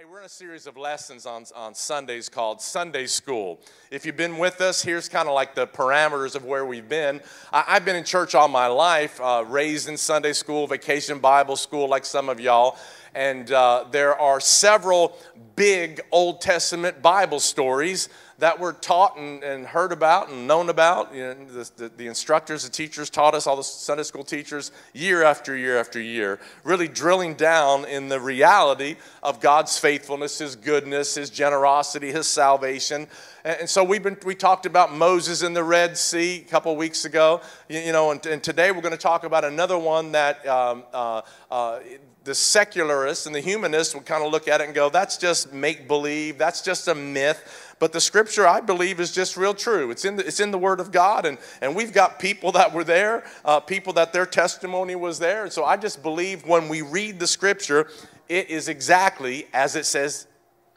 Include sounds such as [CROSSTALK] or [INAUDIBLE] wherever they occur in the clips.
Hey, we're in a series of lessons on, on Sundays called Sunday School. If you've been with us, here's kind of like the parameters of where we've been. I, have been in church all my life, uh, raised in Sunday school, vacation Bible school, like some of y'all. And uh, there are several big Old Testament Bible stories that were taught and, and heard about and known about. You know, the, the, the, instructors, the teachers taught us, all the Sunday school teachers, year after year after year, really drilling down in the reality of God's faithfulness, His goodness, His generosity, His salvation. And, so we've been, we talked about Moses in the Red Sea a couple weeks ago, you, you know, and, and, today we're going to talk about another one that um, uh, uh, the secularists and the humanists would kind of look at it and go, that's just make believe, that's just a myth. But the scripture, I believe, is just real true. It's in the, it's in the Word of God, and, and we've got people that were there, uh, people that their testimony was there. And so I just believe when we read the scripture, it is exactly as it says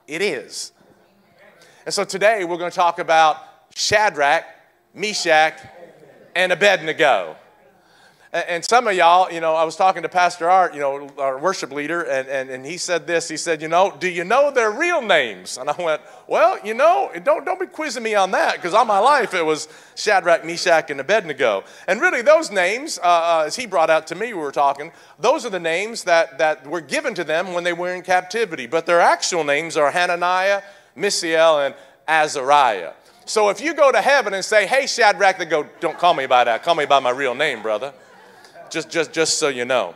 it is. And so today we're going to talk about Shadrach, Meshach, and Abednego. And some of y'all, you know, I was talking to Pastor Art, you know, our worship leader, and, and, and he said this. He said, You know, do you know their real names? And I went, Well, you know, don't, don't be quizzing me on that, because all my life it was Shadrach, Meshach, and Abednego. And really, those names, uh, uh, as he brought out to me, we were talking, those are the names that, that were given to them when they were in captivity. But their actual names are Hananiah, Mishael, and Azariah. So if you go to heaven and say, Hey, Shadrach, they go, Don't call me by that. Call me by my real name, brother just, just, just so you know.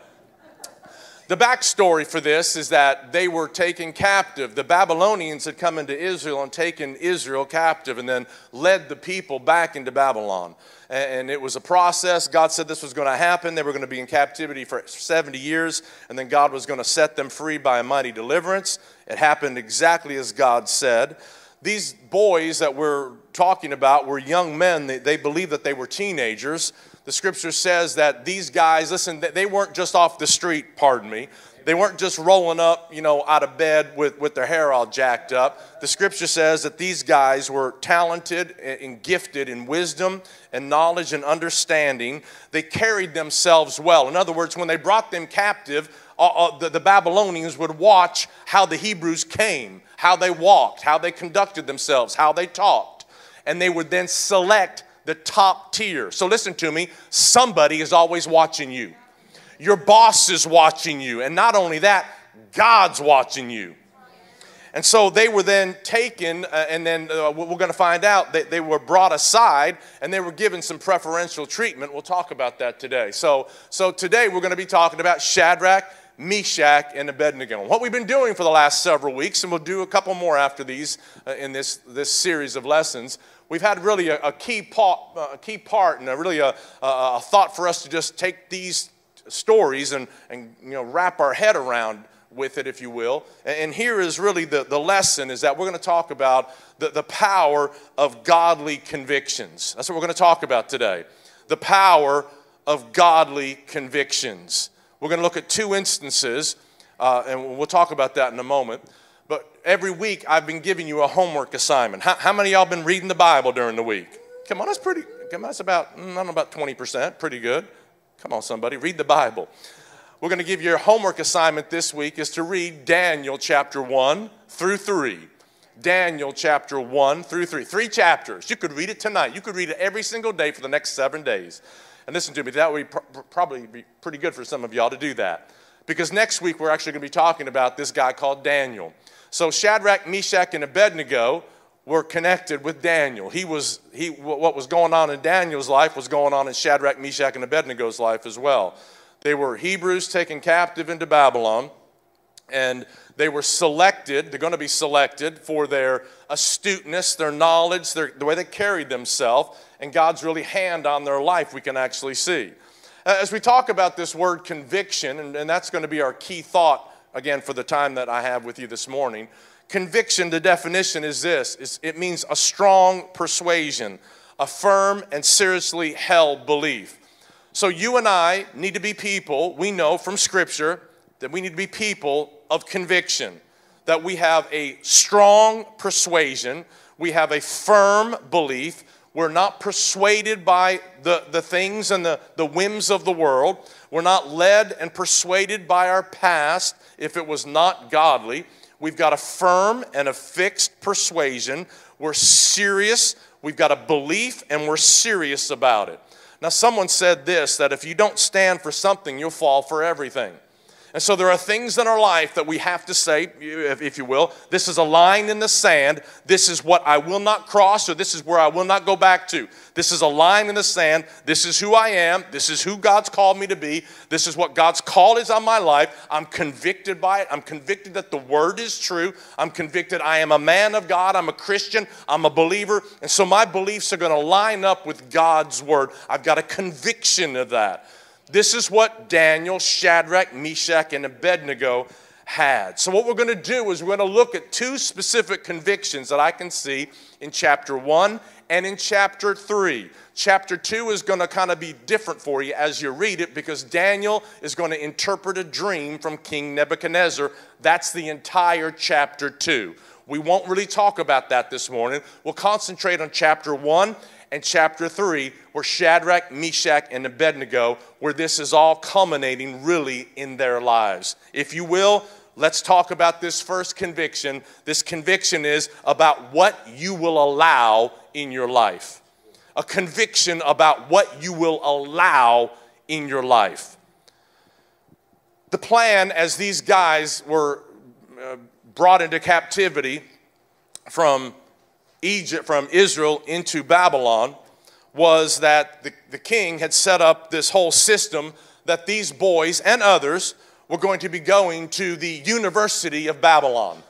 The backstory for this is that they were taken captive. The Babylonians had come into Israel and taken Israel captive and then led the people back into Babylon. And it was a process. God said this was going to happen. They were going to be in captivity for 70 years, and then God was going to set them free by a mighty deliverance. It happened exactly as God said. These boys that we're talking about were young men. They, they believed that they were teenagers the scripture says that these guys, listen, they weren't just off the street, pardon me. They weren't just rolling up, you know, out of bed with, with their hair all jacked up. The scripture says that these guys were talented and gifted in wisdom and knowledge and understanding. They carried themselves well. In other words, when they brought them captive, uh, uh, the, the Babylonians would watch how the Hebrews came, how they walked, how they conducted themselves, how they talked. And they would then select the top tier. So listen to me somebody is always watching you. Your boss is watching you. And not only that, God's watching you. And so they were then taken, uh, and then uh, we're going to find out that they were brought aside and they were given some preferential treatment. We'll talk about that today. So, so today we're going to be talking about Shadrach, Meshach, and Abednego. What we've been doing for the last several weeks, and we'll do a couple more after these uh, in this, this series of lessons, we've had really a, a key, part, a key part and a really a, a, a, thought for us to just take these stories and, and you know, wrap our head around with it, if you will. And here is really the, the lesson is that we're going to talk about the, the power of godly convictions. That's what we're going to talk about today. The power of godly convictions. We're going to look at two instances, uh, and we'll talk about that in a moment every week I've been giving you a homework assignment. How, how many y'all been reading the Bible during the week? Come on, that's pretty, come on, that's about, mm, I don't know, about 20%, pretty good. Come on, somebody, read the Bible. We're going to give you your homework assignment this week is to read Daniel chapter 1 through 3. Daniel chapter 1 through 3. Three chapters. You could read it tonight. You could read it every single day for the next seven days. And listen to me, that would be pr- probably be pretty good for some of y'all to do that. Because next week we're actually going to be talking about this guy called Daniel. So Shadrach, Meshach, and Abednego were connected with Daniel. He was, he, what was going on in Daniel's life was going on in Shadrach, Meshach, and Abednego's life as well. They were Hebrews taken captive into Babylon, and they were selected, they're going to be selected for their astuteness, their knowledge, their, the way they carried themselves, and God's really hand on their life we can actually see. As we talk about this word conviction, and, and that's going to be our key thought again, for the time that I have with you this morning. Conviction, the definition is this it means a strong persuasion, a firm and seriously held belief. So you and I need to be people, we know from Scripture that we need to be people of conviction, that we have a strong persuasion, we have a firm belief, we're not persuaded by the, the things and the, the whims of the world. We're not led and persuaded by our past if it was not godly. We've got a firm and a fixed persuasion. We're serious. We've got a belief and we're serious about it. Now, someone said this that if you don't stand for something, you'll fall for everything. And so there are things in our life that we have to say, if you will, this is a line in the sand. This is what I will not cross, or this is where I will not go back to. This is a line in the sand. This is who I am. This is who God's called me to be. This is what God's call is on my life. I'm convicted by it. I'm convicted that the word is true. I'm convicted I am a man of God. I'm a Christian. I'm a believer. And so my beliefs are going to line up with God's word. I've got a conviction of that. This is what Daniel, Shadrach, Meshach, and Abednego had. So, what we're going to do is we're going to look at two specific convictions that I can see in chapter 1 and in chapter 3. Chapter 2 is going to kind of be different for you as you read it because Daniel is going to interpret a dream from King Nebuchadnezzar. That's the entire chapter 2. We won't really talk about that this morning. We'll concentrate on chapter 1 and chapter 3, where Shadrach, Meshach, and Abednego, where this is all culminating really in their lives. If you will, let's talk about this first conviction. This conviction is about what you will allow in your life. A conviction about what you will allow in your life. The plan, as these guys were uh, brought into captivity from Egypt, from Israel into Babylon, was that the, the king had set up this whole system that these boys and others were going to be going to the University of Babylon.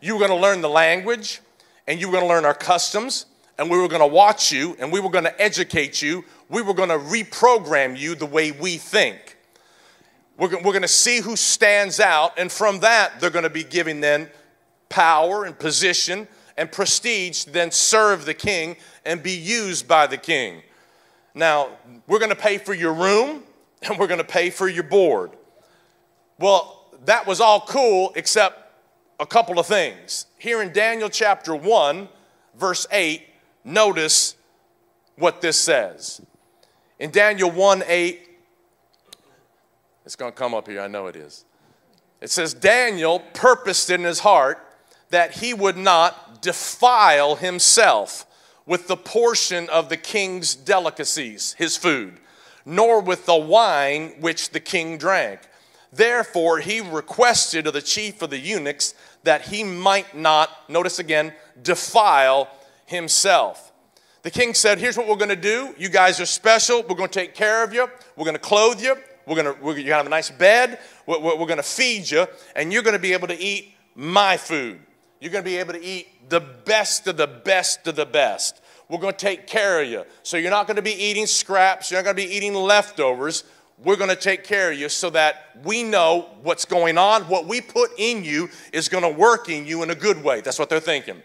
You were going to learn the language, and you were going to learn our customs, and we were going to watch you, and we were going to educate you. We were going to reprogram you the way we think. We're, going to see who stands out, and from that, they're going to be giving then power and position and prestige to then serve the king and be used by the king. Now, we're going to pay for your room [LAUGHS] and we're going to pay for your board. Well, that was all cool except a couple of things. Here in Daniel chapter 1, verse 8, notice what this says. In Daniel 1 8, it's going to come up here, I know it is. It says, Daniel purposed in his heart that he would not defile himself with the portion of the king's delicacies, his food, nor with the wine which the king drank. Therefore, he requested of the chief of the eunuchs that he might not, notice again, defile himself. The king said, Here's what we're going to do. You guys are special. We're going to take care of you. We're going to clothe you. We're going to, we're, you have a nice bed. We're, we're going to feed you. And you're going to be able to eat my food. You're going to be able to eat the best of the best of the best. We're going to take care of you. So you're not going to be eating scraps, you're not going to be eating leftovers. We're going to take care of you so that we know what's going on. What we put in you is going to work in you in a good way. That's what they're thinking.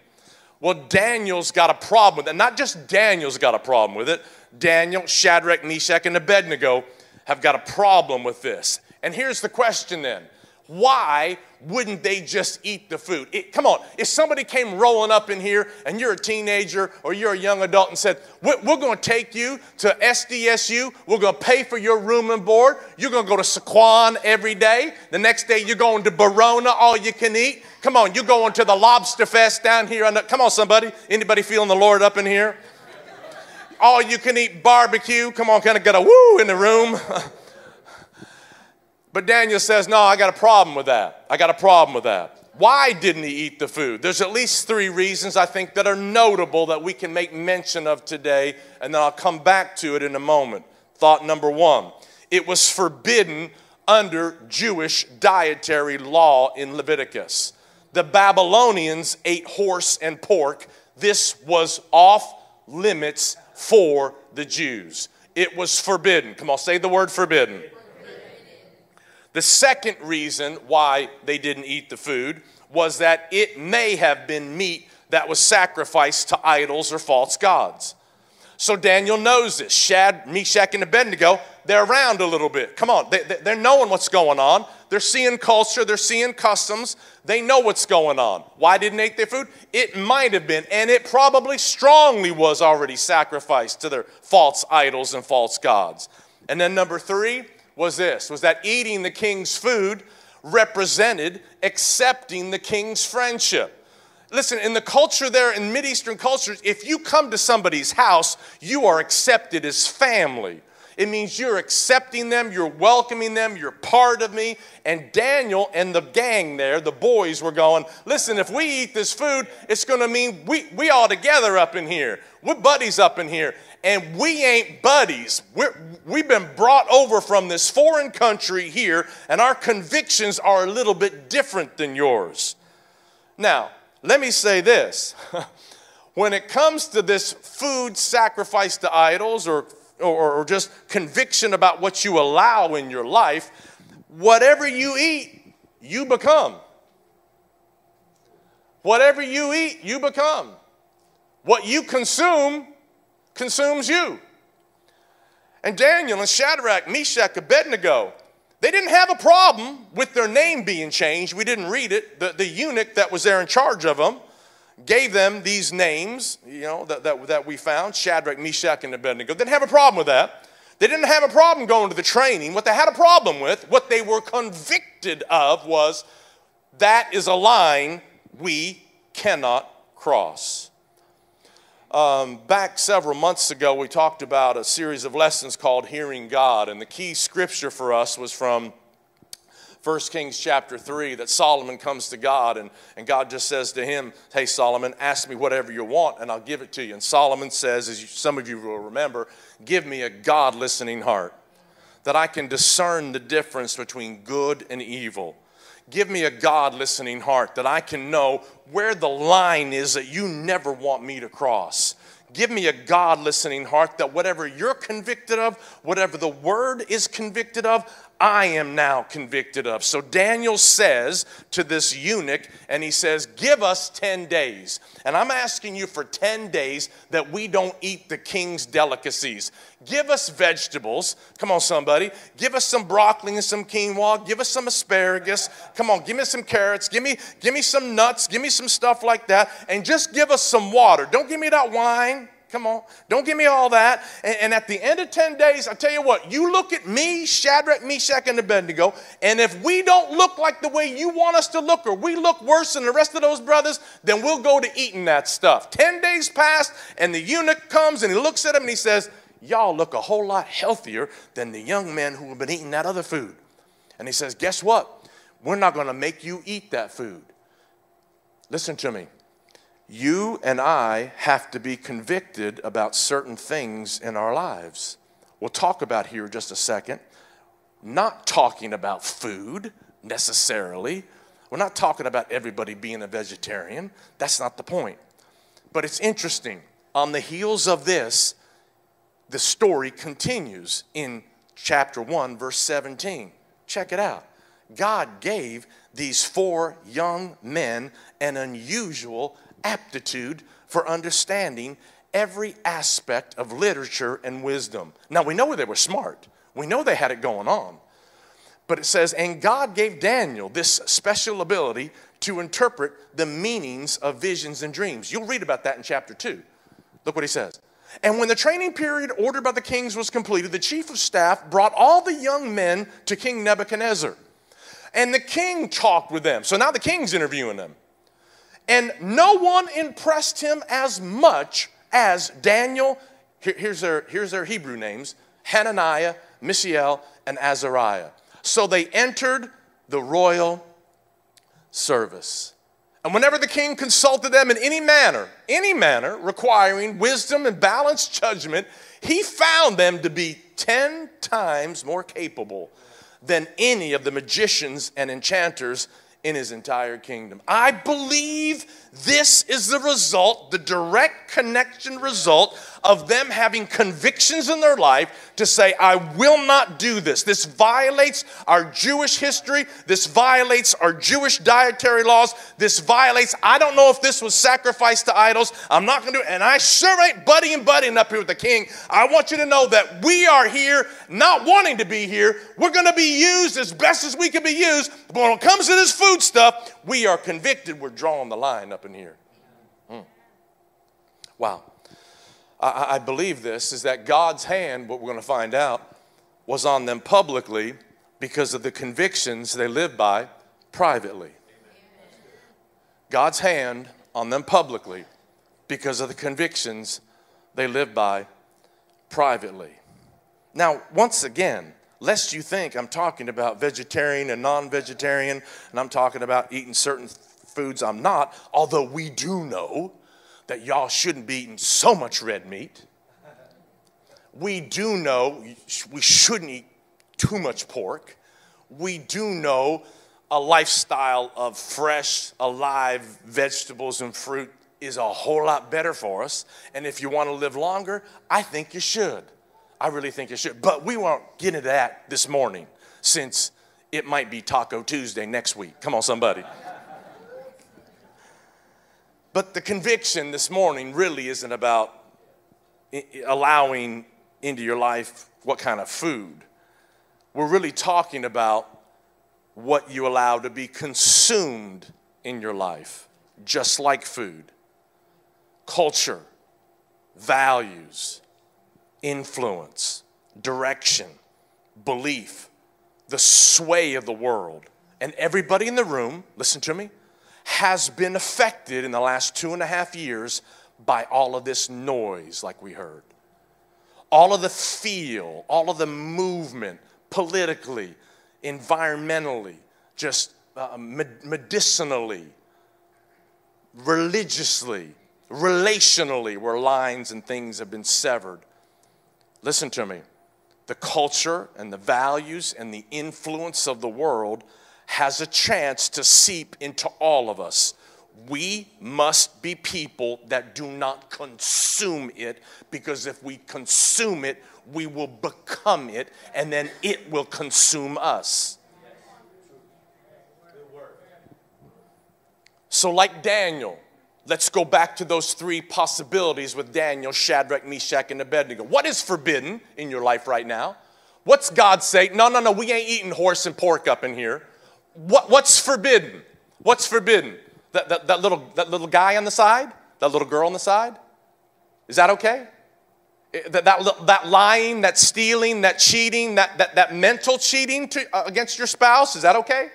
Well, Daniel's got a problem with it. Not just Daniel's got a problem with it. Daniel, Shadrach, Meshach, and Abednego have got a problem with this. And here's the question then why wouldn't they just eat the food? It, come on, if somebody came rolling up in here and you're a teenager or you're a young adult and said, We're, we're going to take you to SDSU, we're going to pay for your room and board, you're going to go to Sycuan every day, the next day you're going to Barona, all you can eat. Come on, you're going to the Lobster Fest down here. The, come on, somebody. Anybody feeling the Lord up in here? all you can eat barbecue. Come on, kind of get a woo in the room. [LAUGHS] But Daniel says, No, I got a problem with that. I got a problem with that. Why didn't he eat the food? There's at least three reasons I think that are notable that we can make mention of today, and then I'll come back to it in a moment. Thought number one it was forbidden under Jewish dietary law in Leviticus. The Babylonians ate horse and pork. This was off limits for the Jews. It was forbidden. Come on, say the word forbidden. The second reason why they didn't eat the food was that it may have been meat that was sacrificed to idols or false gods. So Daniel knows this. Shad, Meshach, and Abednego, they're around a little bit. Come on, they, they're knowing what's going on. They're seeing culture, they're seeing customs. They know what's going on. Why didn't they eat their food? It might have been, and it probably strongly was already sacrificed to their false idols and false gods. And then number three, was this was that eating the king's food represented accepting the king's friendship. Listen, in the culture there, in Mideastern cultures, if you come to somebody's house, you are accepted as family. It means you're accepting them, you're welcoming them, you're part of me. And Daniel and the gang there, the boys, were going, listen, if we eat this food, it's going to mean we, we all together up in here. We're buddies up in here. And we ain't buddies. We're, we've been brought over from this foreign country here, and our convictions are a little bit different than yours. Now, let me say this. [LAUGHS] when it comes to this food sacrificed to idols or, or, or, just conviction about what you allow in your life, whatever you eat, you become. Whatever you eat, you become. What you consume consumes you. And Daniel and Shadrach, Meshach, Abednego, they didn't have a problem with their name being changed. We didn't read it. The, the eunuch that was there in charge of them gave them these names, you know, that, that, that we found Shadrach, Meshach, and Abednego. They didn't have a problem with that. They didn't have a problem going to the training. What they had a problem with, what they were convicted of, was that is a line we cannot cross. Um, back several months ago, we talked about a series of lessons called Hearing God, and the key scripture for us was from 1 Kings chapter 3 that Solomon comes to God, and, and God just says to him, Hey, Solomon, ask me whatever you want, and I'll give it to you. And Solomon says, as you, some of you will remember, Give me a God listening heart, that I can discern the difference between good and evil Give me a God listening heart that I can know where the line is that you never want me to cross. Give me a God listening heart that whatever you're convicted of, whatever the word is convicted of, I am now convicted of. So Daniel says to this eunuch, and he says, Give us 10 days. And I'm asking you for 10 days that we don't eat the king's delicacies. Give us vegetables. Come on, somebody. Give us some broccoli and some quinoa. Give us some asparagus. Come on, give me some carrots. Give me, give me some nuts. Give me some stuff like that. And just give us some water. Don't give me that wine. Come on. Don't give me all that. And, and, at the end of 10 days, I tell you what, you look at me, Shadrach, Meshach, and Abednego, and if we don't look like the way you want us to look, or we look worse than the rest of those brothers, then we'll go to eating that stuff. 10 days passed, and the eunuch comes and he looks at him and he says, Y'all look a whole lot healthier than the young men who have been eating that other food. And he says, Guess what? We're not going to make you eat that food. Listen to me you and I have to be convicted about certain things in our lives. We'll talk about here just a second. Not talking about food necessarily. We're not talking about everybody being a vegetarian. That's not the point. But it's interesting. On the heels of this, the story continues in chapter 1, verse 17. Check it out. God gave these four young men an unusual aptitude for understanding every aspect of literature and wisdom. Now, we know they were smart, we know they had it going on. But it says, and God gave Daniel this special ability to interpret the meanings of visions and dreams. You'll read about that in chapter 2. Look what he says. And when the training period ordered by the kings was completed, the chief of staff brought all the young men to King Nebuchadnezzar. And the king talked with them. So now the king's interviewing them. And no one impressed him as much as Daniel. Here, here's, their, here's their Hebrew names Hananiah, Mishael, and Azariah. So they entered the royal service. And whenever the king consulted them in any manner, any manner requiring wisdom and balanced judgment, he found them to be 10 times more capable than any of the magicians and enchanters in his entire kingdom. I believe this is the result, the direct connection result of them having convictions in their life to say, I will not do this. This violates our Jewish history. This violates our Jewish dietary laws. This violates, I don't know if this was sacrificed to idols. I'm not going to do it. And I sure ain't buddy and buddying up here with the king. I want you to know that we are here not wanting to be here. We're going to be used as best as we can be used. But when it comes to this food stuff, we are convicted. We're drawing the line up in here. Mm. Wow. I, I believe this is that God's hand, what we're going to find out, was on them publicly because of the convictions they lived by privately. God's hand on them publicly because of the convictions they live by privately. Now, once again, lest you think I'm talking about vegetarian and non vegetarian, and I'm talking about eating certain foods I'm not, although we do know that y'all shouldn't be eating so much red meat. We do know we shouldn't eat too much pork. We do know a lifestyle of fresh, alive vegetables and fruit is a whole lot better for us. And if you want to live longer, I think you should. I really think you should. But we won't get into that this morning since it might be Taco Tuesday next week. Come on, somebody. But the conviction this morning really isn't about allowing into your life what kind of food. We're really talking about what you allow to be consumed in your life, just like food. Culture, values, influence, direction, belief, the sway of the world. And everybody in the room, listen to me, has been affected in the last two and a half years by all of this noise, like we heard. All of the feel, all of the movement politically, environmentally, just uh, medicinally, religiously, relationally, where lines and things have been severed. Listen to me. The culture and the values and the influence of the world has a chance to seep into all of us. We must be people that do not consume it because if we consume it, we will become it, and then it will consume us. So, like Daniel, let's go back to those three possibilities with Daniel, Shadrach, Meshach, and Abednego. What is forbidden in your life right now? What's God say? No, no, no, we ain't eating horse and pork up in here. What, what's forbidden? What's forbidden? That, that, that, little, that little guy on the side? That little girl on the side? Is that okay? That, that, that lying, that stealing, that cheating, that, that, that mental cheating to, uh, against your spouse, is that okay?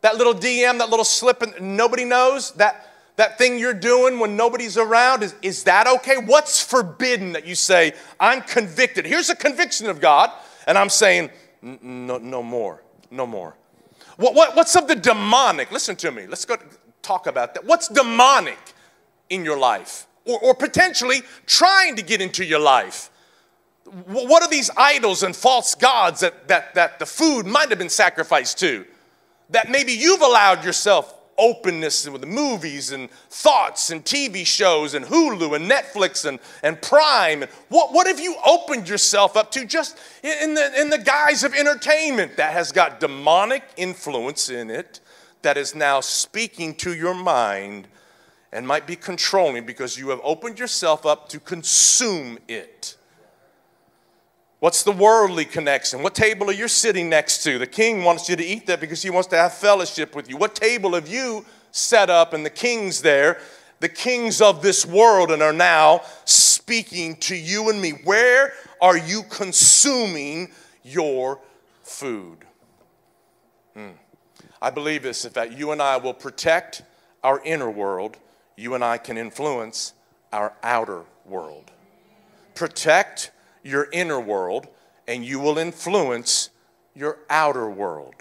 That little DM, that little slip, and nobody knows, that, that thing you're doing when nobody's around, is, is that okay? What's forbidden that you say, I'm convicted? Here's a conviction of God, and I'm saying, no, no more, no more. What, what, what's of the demonic? Listen to me, let's go talk about that. What's demonic in your life? or, or potentially trying to get into your life. What are these idols and false gods that, that, that the food might have been sacrificed to? That maybe you've allowed yourself openness with the movies and thoughts and TV shows and Hulu and Netflix and, and Prime. And what, what have you opened yourself up to just in the, in the guise of entertainment that has got demonic influence in it that is now speaking to your mind and might be controlling because you have opened yourself up to consume it. What's the worldly connection? What table are you sitting next to? The king wants you to eat that because he wants to have fellowship with you. What table have you set up and the king's there? The kings of this world and are now speaking to you and me. Where are you consuming your food? Hmm. I believe this if that you and I will protect our inner world you and I can influence our outer world. Protect your inner world, and you will influence your outer world.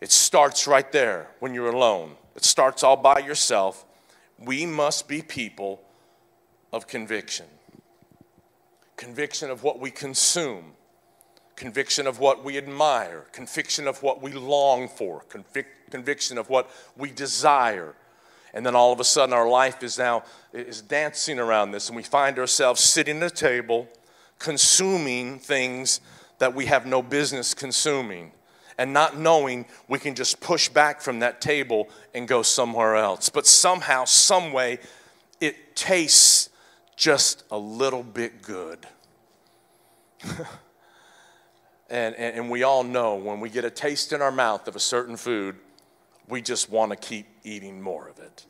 It starts right there when you're alone, it starts all by yourself. We must be people of conviction. Conviction of what we consume, conviction of what we admire, conviction of what we long for, convic- conviction of what we desire and then all of a sudden our life is now is dancing around this. And we find ourselves sitting at a table consuming things that we have no business consuming. And not knowing we can just push back from that table and go somewhere else. But somehow some way it tastes just a little bit good. [LAUGHS] And, and, and we all know when we get a taste in our mouth of a certain food we just want to keep eating more of it.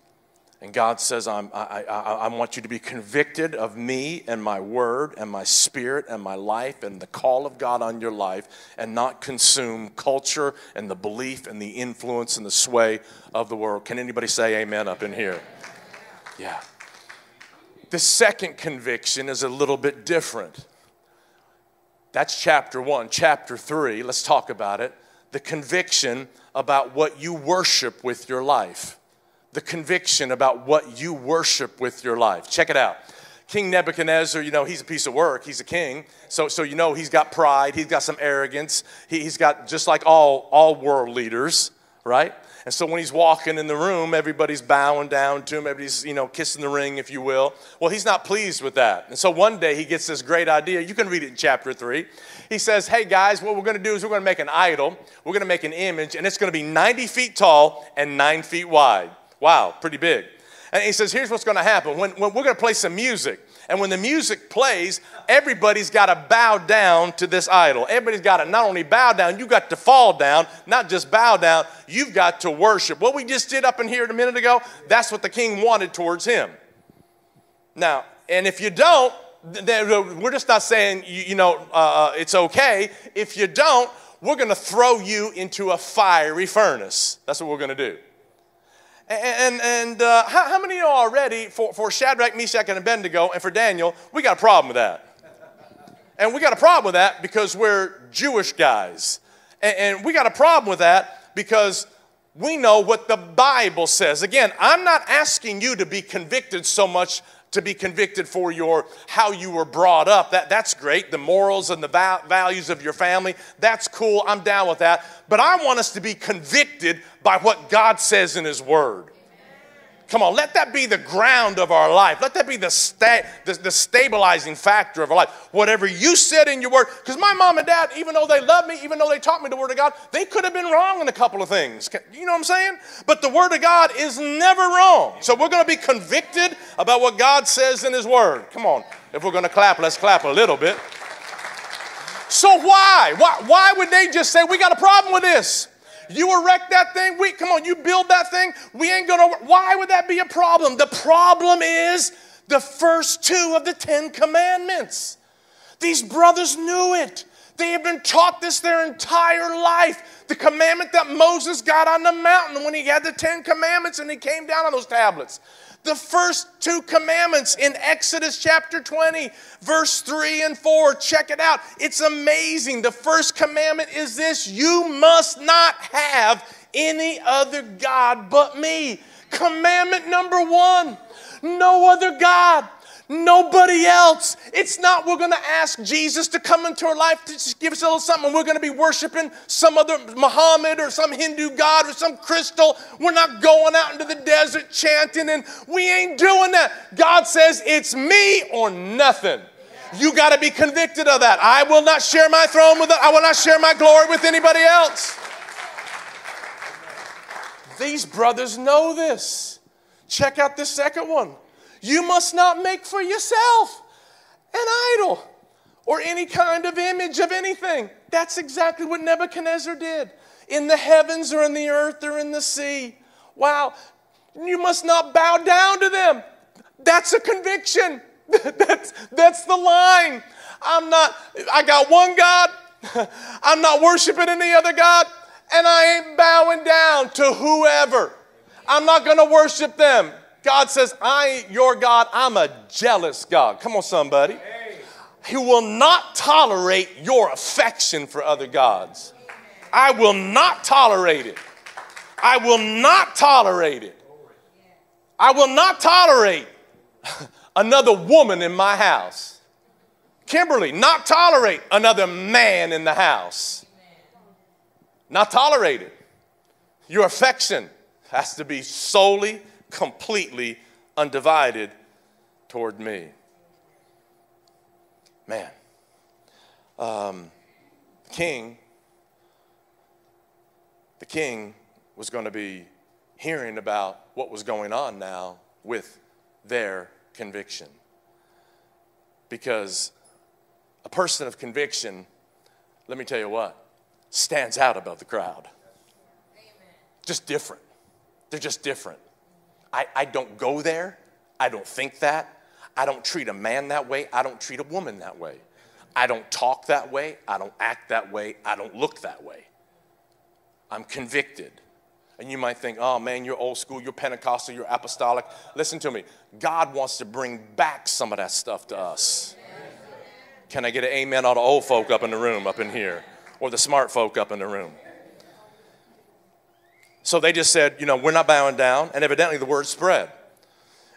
And God says, I, I, I want you to be convicted of me and my word and my spirit and my life and the call of God on your life and not consume culture and the belief and the influence and the sway of the world. Can anybody say amen up in here? Yeah. The second conviction is a little bit different. That's chapter one. Chapter three, let's talk about it. The conviction about what you worship with your life the conviction about what you worship with your life. Check it out. King Nebuchadnezzar, you know, he's a piece of work. He's a king. So, so you know, he's got pride. He's got some arrogance. He, he's got, just like all, all world leaders, right? And so when he's walking in the room, everybody's bowing down to him. Everybody's, you know, kissing the ring, if you will. Well, he's not pleased with that. And so one day he gets this great idea. You can read it in chapter three. He says, Hey guys, what we're going to do is we're going to make an idol. We're going to make an image, and it's going to be 90 feet tall and nine feet wide. Wow, pretty big. And he says, here's what's going to happen. When, when we're going to play some music, and when the music plays, everybody's got to bow down to this idol. Everybody's got to not only bow down—you've got to fall down, not just bow down, you've got to worship. What we just did up in here a minute ago, that's what the king wanted towards him. Now, and if you don't, we're just not saying, you, know, uh, uh, it's okay. If you don't, we're going to throw you into a fiery furnace. That's what we're going to do. And, and uh, how, how, many of you know already for, for Shadrach, Meshach, and Abednego, and for Daniel, we got a problem with that? And we got a problem with that because we're Jewish guys. And, and we got a problem with that because we know what the Bible says. Again, I'm not asking you to be convicted so much to be convicted for your how you were brought up. That, that's great. The morals and the va- values of your family. That's cool. I'm down with that. But I want us to be convicted by what God says in His Word. Come on, let that be the ground of our life. Let that be the, sta- the, the, stabilizing factor of our life. Whatever you said in your word, because my mom and dad, even though they love me, even though they taught me the word of God, they could have been wrong in a couple of things. You know what I'm saying? But the word of God is never wrong. So we're going to be convicted about what God says in his word. Come on, if we're going to clap, let's clap a little bit. So why? Why, why would they just say, we got a problem with this? You erect that thing. We come on, you build that thing. We ain't gonna. Why would that be a problem? The problem is the first two of the Ten Commandments. These brothers knew it. They have been taught this their entire life. The commandment that Moses got on the mountain when he had the Ten Commandments and he came down on those tablets. The first two commandments in Exodus chapter 20, verse 3 and 4. Check it out. It's amazing. The first commandment is this you must not have any other God but me. Commandment number one no other God. Nobody else. It's not we're going to ask Jesus to come into our life to just give us a little something. We're going to be worshiping some other Muhammad or some Hindu god or some crystal. We're not going out into the desert chanting, and we ain't doing that. God says it's me or nothing. You got to be convicted of that. I will not share my throne with, I will not share my glory with anybody else. These brothers know this. Check out the second one. You must not make for yourself an idol or any kind of image of anything. That's exactly what Nebuchadnezzar did in the heavens or in the earth or in the sea. Wow, you must not bow down to them. That's a conviction. [LAUGHS] that's, that's the line. I'm not, I got one God. [LAUGHS] I'm not worshiping any other God. And I ain't bowing down to whoever. I'm not going to worship them. God says, I ain't your God, I'm a jealous God. Come on, somebody. He will not tolerate your affection for other gods. I will not tolerate it. I will not tolerate it. I will not tolerate [LAUGHS] another woman in my house. Kimberly, not tolerate another man in the house. Not tolerate it. Your affection has to be solely completely undivided toward me. Man, um, the king, the king was going to be hearing about what was going on now with their conviction. Because a person of conviction, let me tell you what, stands out above the crowd. Amen. Just different. They're just different. I, I don't go there. I don't think that. I don't treat a man that way. I don't treat a woman that way. I don't talk that way. I don't act that way. I don't look that way. I'm convicted. And you might think, oh man, you're old school, you're Pentecostal, you're apostolic. Listen to me. God wants to bring back some of that stuff to us. Can I get an amen all the old folk up in the room, up in here, or the smart folk up in the room? So they just said, you know, we're not bowing down, and evidently the word spread.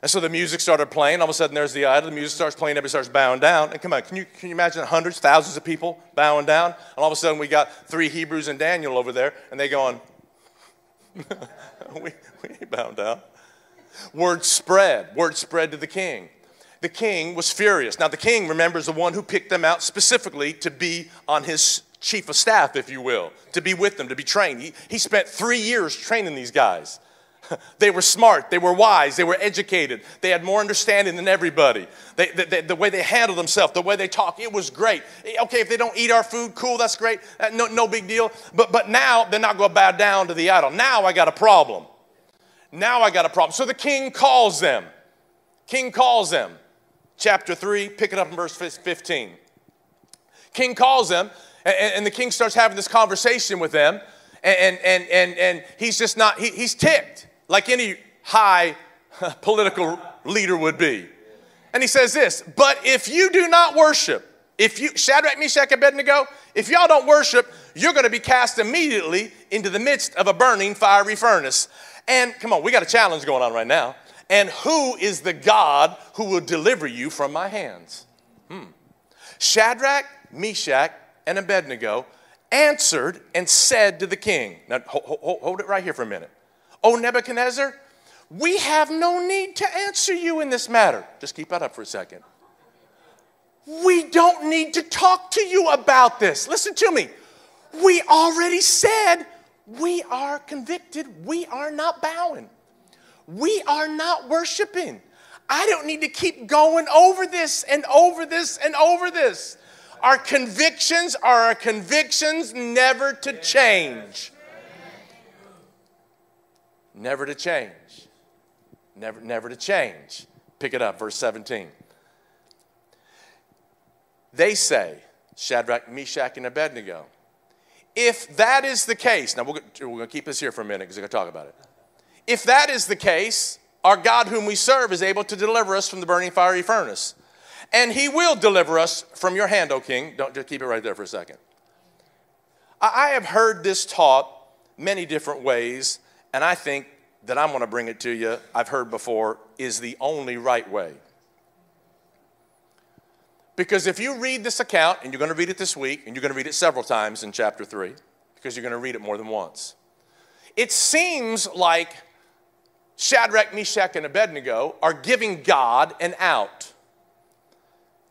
And so the music started playing. All of a sudden, there's the idol. The music starts playing. Everybody starts bowing down. And come on, can you, can you imagine hundreds, thousands of people bowing down? And all of a sudden, we got three Hebrews and Daniel over there, and they going, [LAUGHS] we, we ain't bowing down. Word spread. Word spread to the king. The king was furious. Now, the king, remember, is the one who picked them out specifically to be on his chief of staff, if you will, to be with them, to be trained. He, he spent three years training these guys. [LAUGHS] They were smart, they were wise, they were educated, they had more understanding than everybody. They, they, they, the way they handled themselves, the way they talk, it was great. Okay, if they don't eat our food, cool, that's great, uh, no, no big deal. But, but now they're not going to bow down to the idol. Now I got a problem. Now I got a problem. So the king calls them. King calls them. Chapter 3, pick it up in verse 15. King calls them, and, and the king starts having this conversation with them, and, and, and, and he's just not, he, he's ticked like any high [LAUGHS] political leader would be. And he says this, but if you do not worship, if you, Shadrach, Meshach, Abednego, if y'all don't worship, you're going to be cast immediately into the midst of a burning fiery furnace. And come on, we got a challenge going on right now. And who is the God who will deliver you from my hands? Hmm. Shadrach, Meshach, and Abednego answered and said to the king, Now hold, hold, hold it right here for a minute. Oh, Nebuchadnezzar, we have no need to answer you in this matter. Just keep that up for a second. We don't need to talk to you about this. Listen to me. We already said we are convicted. We are not bowing. We are not worshiping. I don't need to keep going over this and over this and over this. Our convictions are our convictions never to change. Never to change. Never, never to change. Pick it up, verse 17. They say, Shadrach, Meshach, and Abednego, if that is the case, now we're going to keep this here for a minute because we're going to talk about it. If that is the case, our God whom we serve is able to deliver us from the burning fiery furnace. And he will deliver us from your hand, O king. Don't just keep it right there for a second. I have heard this taught many different ways, and I think that I'm going to bring it to you, I've heard before, is the only right way. Because if you read this account, and you're going to read it this week, and you're going to read it several times in chapter 3, because you're going to read it more than once, it seems like Shadrach, Meshach, and Abednego are giving God an out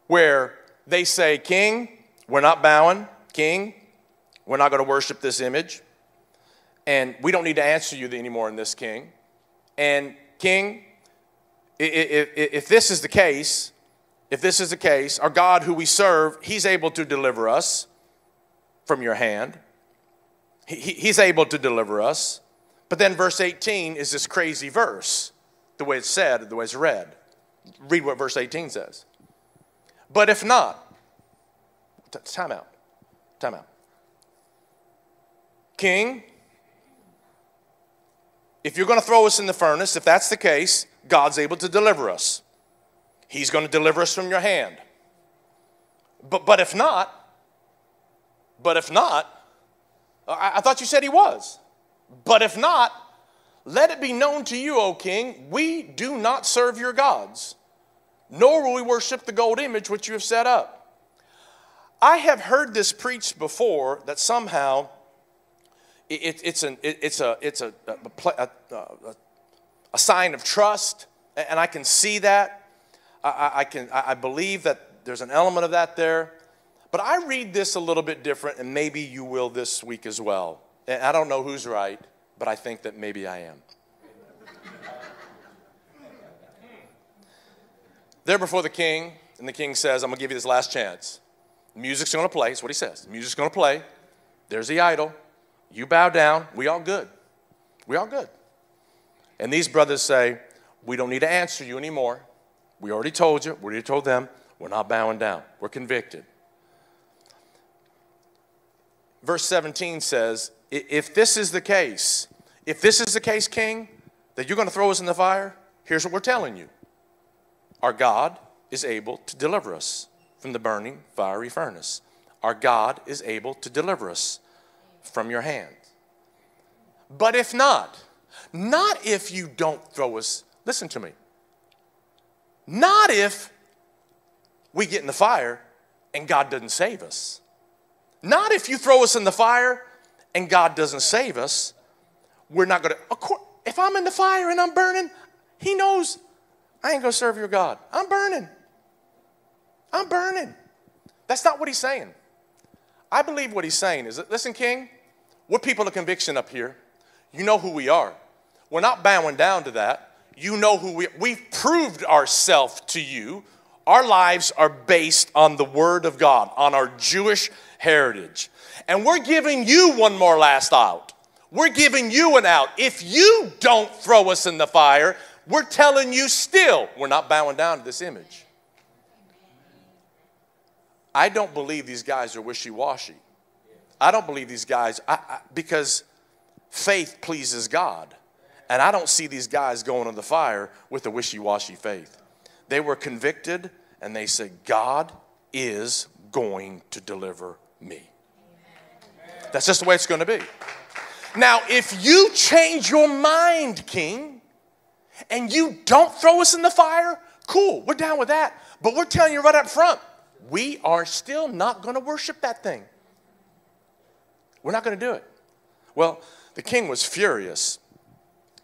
where they say, King, we're not bowing. King, we're not going to worship this image. And we don't need to answer you anymore in this, King. And, King, if, this is the case, if this is the case, our God who we serve, He's able to deliver us from your hand. He, he's able to deliver us. But then verse 18 is this crazy verse, the way it's said, the way it's read. Read what verse 18 says. But if not, time out, time out. King, if you're going to throw us in the furnace, if that's the case, God's able to deliver us. He's going to deliver us from your hand. But, but if not, but if not, I, I thought you said he was. But if not, let it be known to you, O king, we do not serve your gods, nor will we worship the gold image which you have set up. I have heard this preached before that somehow it, it's, an, it, it's, a, it's a, a, a, a, sign of trust, and I can see that. I, I, can, I believe that there's an element of that there. But I read this a little bit different, and maybe you will this week as well. And I don't know who's right, but I think that maybe I am. There before the king, and the king says, I'm going to give you this last chance. music's going to play. That's what he says. music's going to play. There's the idol. You bow down. We all good. We all good. And these brothers say, We don't need to answer you anymore. We already told you, we already told them, we're not bowing down. We're convicted. Verse 17 says, If this is the case, if this is the case, King, that you're going to throw us in the fire, here's what we're telling you Our God is able to deliver us from the burning fiery furnace. Our God is able to deliver us from your hand. But if not, not if you don't throw us, listen to me, not if we get in the fire and God doesn't save us. Not if you throw us in the fire and God doesn't save us. We're not going to, if I'm in the fire and I'm burning, He knows I ain't going to serve your God. I'm burning. I'm burning. That's not what He's saying. I believe what He's saying is listen, King, we're people of conviction up here. You know who we are. We're not bowing down to that. You know who we We've proved ourselves to you. Our lives are based on the Word of God, on our Jewish heritage. And we're giving you one more last out. We're giving you an out. If you don't throw us in the fire, we're telling you still, we're not bowing down to this image. I don't believe these guys are wishy washy. I don't believe these guys, I, I, because faith pleases God. And I don't see these guys going in the fire with a wishy washy faith. They were convicted and they said, God is going to deliver me. That's just the way it's going to be. Now, if you change your mind, King, and you don't throw us in the fire, cool, we're down with that. But we're telling you right up front, we are still not going to worship that thing. We're not going to do it. Well, the king was furious.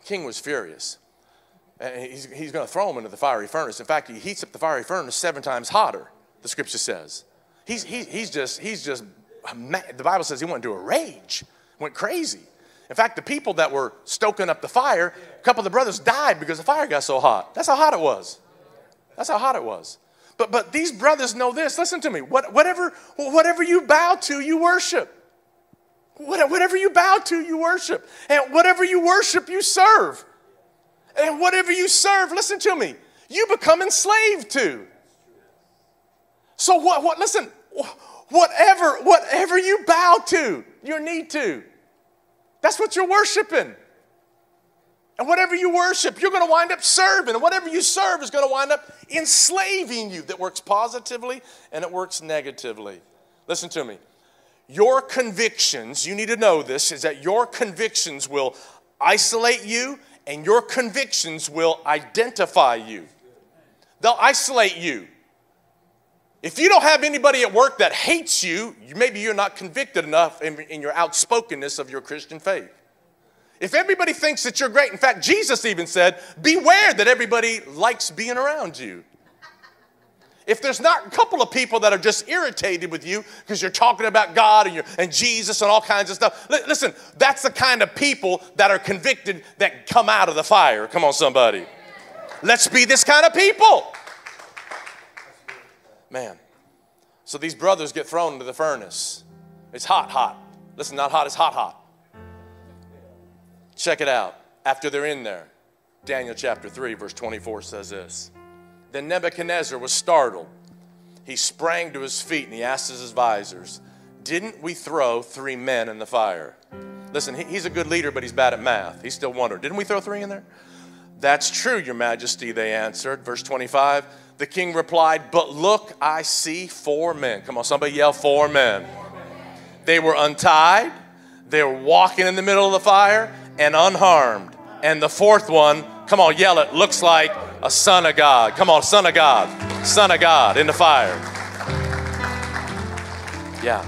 king was furious. He's, he's going to throw him into the fiery furnace. In fact, he heats up the fiery furnace seven times hotter, the scripture says. He's, he, he's just, he's just, the Bible says he went into a rage, went crazy. In fact, the people that were stoking up the fire, a couple of the brothers died because the fire got so hot. That's how hot it was. That's how hot it was. But, but these brothers know this. Listen to me. What, whatever, whatever you bow to, you worship. Whatever you bow to, you worship. And whatever you worship, you serve. And whatever you serve, listen to me, you become enslaved to. So what, what listen, whatever, whatever you bow to, you need to. That's what you're worshiping. And whatever you worship, you're going to wind up serving. And whatever you serve is going to wind up enslaving you. That works positively and it works negatively. Listen to me. Your convictions, you need to know this, is that your convictions will isolate you and your convictions will identify you. They'll isolate you. If you don't have anybody at work that hates you, maybe you're not convicted enough in, in, your outspokenness of your Christian faith. If everybody thinks that you're great, in fact, Jesus even said, Beware that everybody likes being around you. If there's not a couple of people that are just irritated with you because you're talking about God and, and Jesus and all kinds of stuff, listen, that's the kind of people that are convicted that come out of the fire. Come on, somebody. Let's be this kind of people. Man. So these brothers get thrown into the furnace. It's hot, hot. Listen, not hot, it's hot, hot. Check it out. After they're in there, Daniel chapter 3, verse 24 says this then Nebuchadnezzar was startled. He sprang to his feet and he asked his advisors, Didn't we throw three men in the fire? Listen, he's a good leader, but he's bad at math. He's still wondering, Didn't we throw three in there? That's true, Your Majesty, they answered. Verse 25, the king replied, But look, I see four men. Come on, somebody yell, Four men. They were untied, they were walking in the middle of the fire, and unharmed. And the fourth one, come on, yell it, looks like a son of God. Come on, son of God. Son of God in the fire. Yeah.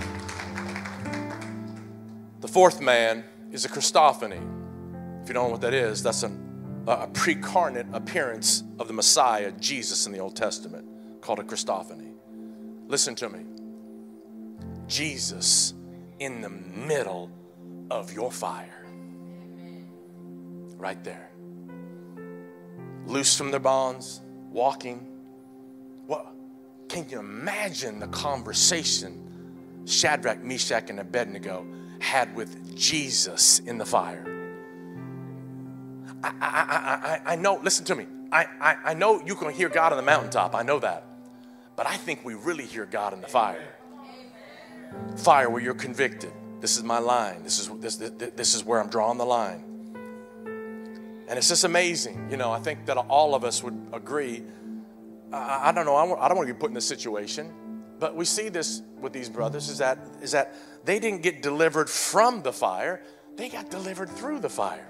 The fourth man is a Christophany. If you don't know what that is, that's an, a pre-carnate appearance of the Messiah, Jesus, in the Old Testament, called a Christophany. Listen to me. Jesus in the middle of your fire. Right there Loose from their bonds, walking. What can you imagine the conversation Shadrach, Meshach, and Abednego had with Jesus in the fire? I, I, I, I know, listen to me. I, I, I know you can hear God on the mountaintop. I know that. But I think we really hear God in the fire. Fire where you're convicted. This is my line. This is, this, this, this is where I'm drawing the line. And it's just amazing. You know, I think that all of us would agree. I, I don't know, I, don't want to be put in this situation, but we see this with these brothers is that, is that they didn't get delivered from the fire, they got delivered through the fire.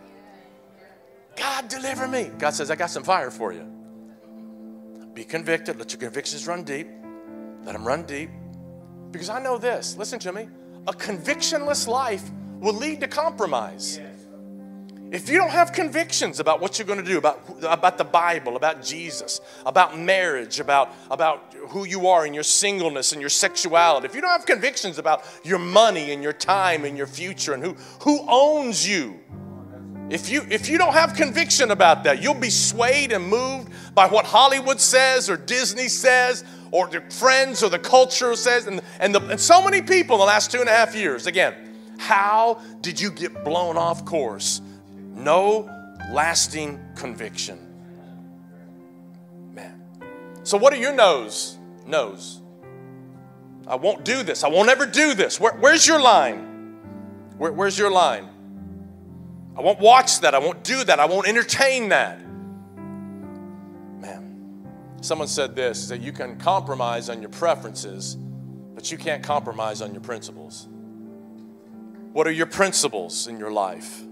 God, deliver me. God says, I got some fire for you. Be convicted. Let your convictions run deep. Let them run deep. Because I know this. Listen to me. A convictionless life will lead to compromise. If you don't have convictions about what you're going to do, about, about the Bible, about Jesus, about marriage, about, about who you are in your singleness and your sexuality, if you don't have convictions about your money and your time and your future and who, who owns you, if you, if you don't have conviction about that, you'll be swayed and moved by what Hollywood says or Disney says or the friends or the culture says. And, and, the, and so many people in the last two and a half years, again, how did you get blown off course? No lasting conviction. Man. So, what are your no's? No's. I won't do this. I won't ever do this. Where, where's your line? Where, where's your line? I won't watch that. I won't do that. I won't entertain that. Man, someone said this that you can compromise on your preferences, but you can't compromise on your principles. What are your principles in your life?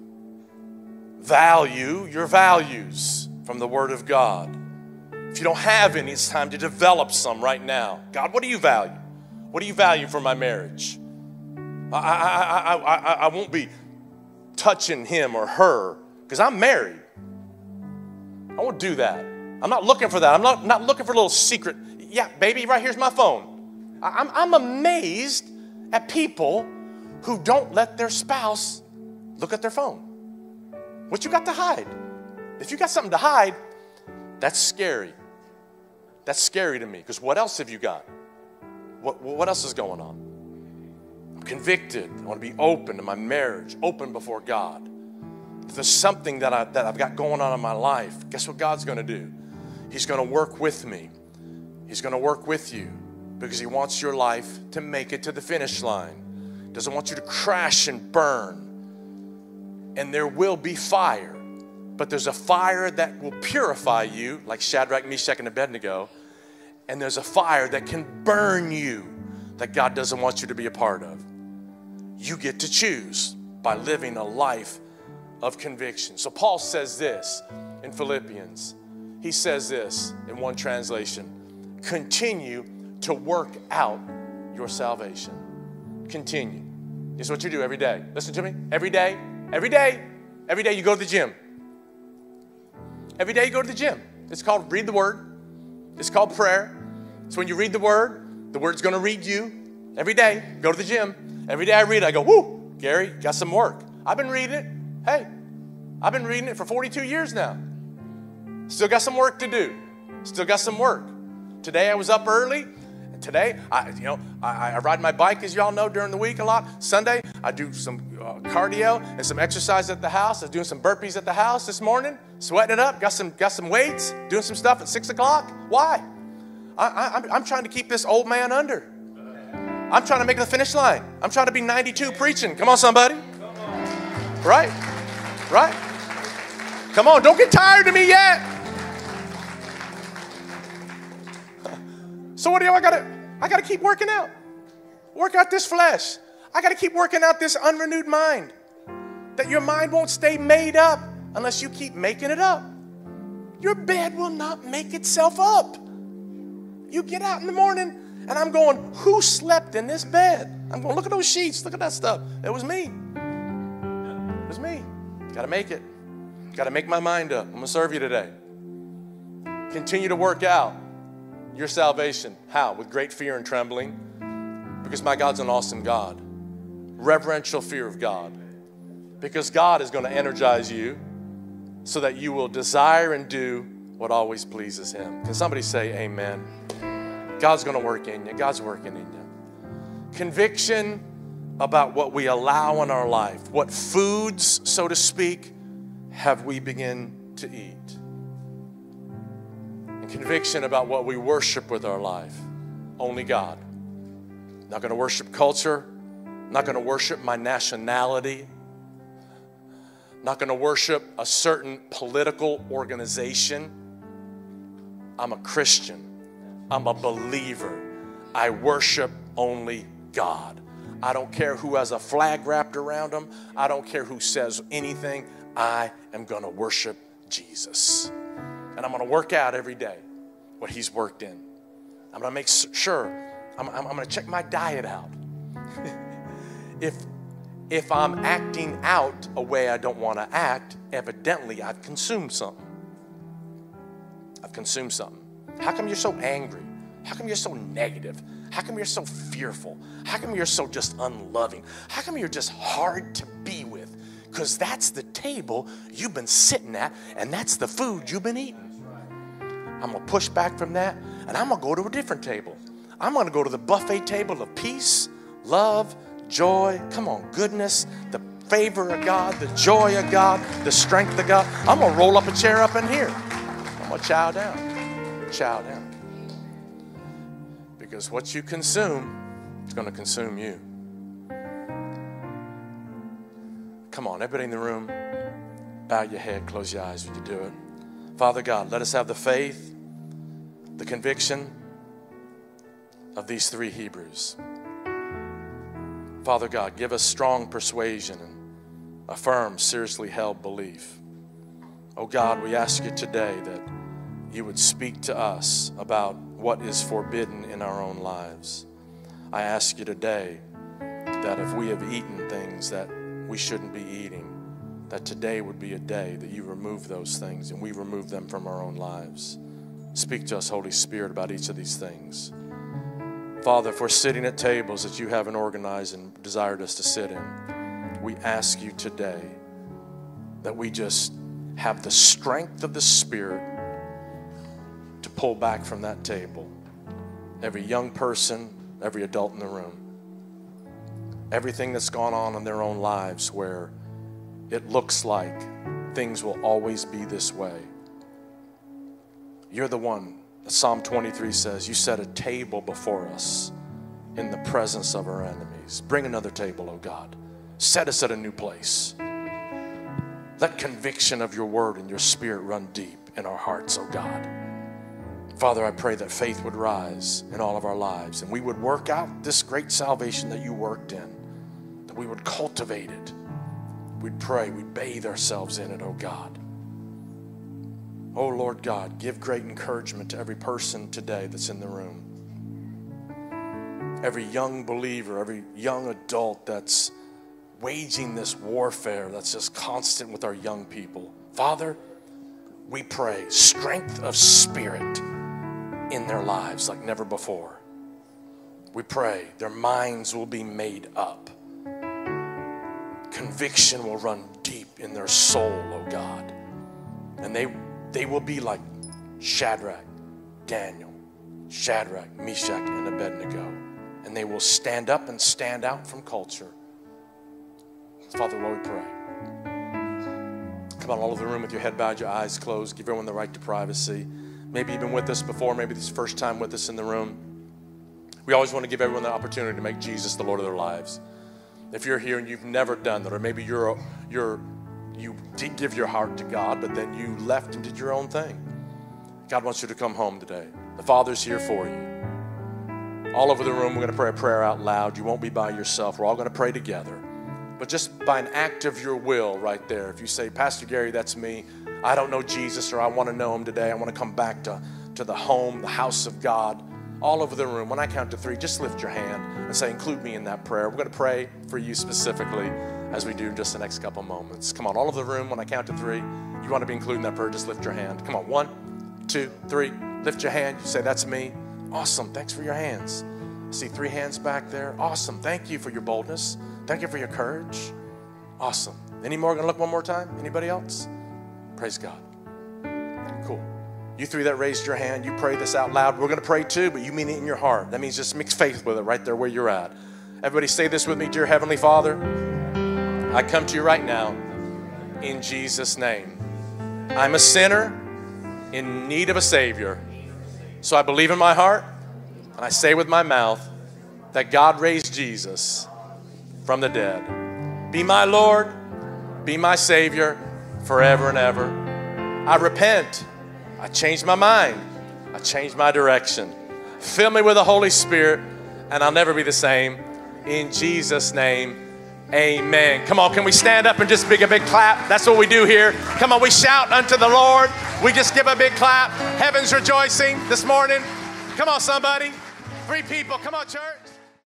Value your values from the Word of God. If you don't have any, it's time to develop some right now. God, what do you value? What do you value for my marriage? I, I, I, I, I won't be touching him or her because I'm married. I won't do that. I'm not looking for that. I'm not, not looking for a little secret. Yeah, baby, right here's my phone. I'm, I'm amazed at people who don't let their spouse look at their phone. What you got to hide? If you got something to hide, that's scary. That's scary to me because what else have you got? What, what else is going on? Convicted. I want to be open to my marriage, open before God. If there's something that, I, that I've got going on in my life, guess what God's going to do? He's going to work with me. He's going to work with you because He wants your life to make it to the finish line. Doesn't want you to crash and burn. And there will be fire, but there's a fire that will purify you, like Shadrach, Meshach, and Abednego. And there's a fire that can burn you that God doesn't want you to be a part of you get to choose by living a life of conviction. So Paul says this in Philippians. He says this in one translation continue to work out your salvation. Continue. It's what you do every day. Listen to me. Every day, every day, every day you go to the gym. Every day you go to the gym. It's called read the word. It's called prayer. It's when you read the word, the word's to read you. Every day, go to the gym. Every day I read it, I go, whoo, Gary, got some work. I've been reading it. Hey, I've been reading it for 42 years now. Still got some work to do. Still got some work. Today I was up early. Today, I, you know, I, I ride my bike, as y'all know, during the week a lot. Sunday, I do some uh, cardio and some exercise at the house. I was doing some burpees at the house this morning, sweating it up. Got some, got some weights, doing some stuff at six o'clock. Why? I, I, I'm trying to keep this old man under. I'm trying to make the finish line. I'm trying to be 92 preaching. Come on, somebody. Right? Right? Come on, don't get tired of me yet. So what do I gotta I gotta keep working out. Work out this flesh. I gotta keep working out this unrenewed mind. That your mind won't stay made up unless you keep making it up. Your bed will not make itself up. You get out in the morning and I'm going, who slept in this bed? I'm going, look at those sheets, look at that stuff. It was me. It was me. Got to make it. Got to make my mind up. I'm going to serve you today. Continue to work out your salvation. How? With great fear and trembling. Because my God's an awesome God. Reverential fear of God. Because God is going to energize you so that you will desire and do what always pleases Him. Can somebody say amen? God's going to work in you. God's working in you. Conviction about what we allow in our life, what foods, so to speak, have we begin to eat? And conviction about what we worship with our life. Only God. Not going to worship culture. Not going to worship my nationality. Not going to worship a certain political organization. I'm a Christian. I'm a believer. I worship only God. I don't care who has a flag wrapped around them. I don't care who says anything. I am going to worship Jesus. And I'm going to work out every day what He's worked in. I'm going to make sure, I'm, I'm, I'm going to check my diet out. [LAUGHS] if, if I'm acting out a way I don't want to act, evidently I've consumed something. I've consumed something. How come you're so angry? How come you're so negative? How come you're so fearful? How come you're so just unloving? How come you're just hard to be with? Because that's the table you've been sitting at, and that's the food you've been eating. I'm gonna push back from that, and I'm gonna go to a different table. I'm gonna go to the buffet table of peace, love, joy, come on, goodness, the favor of God, the joy of God, the strength of God. I'm gonna roll up a chair up in here. I'm gonna chow down, chow down. Because what you consume is gonna consume you. Come on, everybody in the room, bow your head, close your eyes when you do it. Father God, let us have the faith, the conviction of these three Hebrews. Father God, give us strong persuasion and a firm, seriously held belief. Oh God, we ask you today that you would speak to us about what is forbidden in our own lives. I ask you today that if we have eaten things that we shouldn't be eating, that today would be a day that you remove those things and we remove them from our own lives. Speak to us, Holy Spirit, about each of these things. Father, if we're sitting at tables that you haven't organized and desired us to sit in, we ask you today that we just have the strength of the Spirit pull back from that table. Every young person, every adult in the room, everything that's gone on in their own lives where it looks like things will always be this way. You're the one Psalm 23 says, You set a table before us in the presence of our enemies. Bring another table, oh God. Set us at a new place. Let conviction of your word and your spirit run deep in our hearts, oh God. Father, I pray that faith would rise in all of our lives and we would work out this great salvation that you worked in, that we would cultivate it. We'd pray, we'd bathe ourselves in it, oh God. Oh Lord God, give great encouragement to every person today that's in the room. Every young believer, every young adult that's waging this warfare that's just constant with our young people. Father, we pray strength of spirit in their lives like never before. We pray their minds will be made up. Conviction will run deep in their soul, oh God. And they they will be like Shadrach, Daniel, Shadrach, Meshach, and Abednego. And they will stand up and stand out from culture. Father, Lord, we pray. Come on, all over the room with your head bowed, your eyes closed. Give everyone the right to privacy. Maybe you've been with us before, maybe this first time with us in the room. We always want to give everyone the opportunity to make Jesus the Lord of their lives. If you're here and you've never done that, or maybe you're, you're you did give your heart to God, but then you left and did your own thing. God wants you to come home today. The Father's here for you. All over the room, we're going to pray a prayer out loud. You won't be by yourself. We're all going to pray together. But just by an act of your will, right there, if you say, Pastor Gary, that's me. I don't know Jesus, or I want to know him today. I want to come back to, to the home, the house of God. All over the room, when I count to three, just lift your hand and say, Include me in that prayer. We're going to pray for you specifically as we do just the next couple moments. Come on, all over the room, when I count to three, you want to be included in that prayer, just lift your hand. Come on, one, two, three. Lift your hand. You say, That's me. Awesome. Thanks for your hands. See three hands back there. Awesome. Thank you for your boldness. Thank you for your courage. Awesome. Any more? Gonna look one more time? Anybody else? Praise God. Cool. You three that raised your hand, you pray this out loud. We're gonna pray too, but you mean it in your heart. That means just mix faith with it right there where you're at. Everybody say this with me, dear Heavenly Father. I come to you right now in Jesus' name. I'm a sinner in need of a Savior. So I believe in my heart and I say with my mouth that God raised Jesus from the dead. Be my Lord, be my Savior forever and ever. I repent. I change my mind. I change my direction. Fill me with the Holy Spirit, and I'll never be the same. In Jesus' name, amen. Come on, can we stand up and just give a big clap? That's what we do here. Come on, we shout unto the Lord. We just give a big clap. Heaven's rejoicing this morning. Come on, somebody. Three people. Come on, church.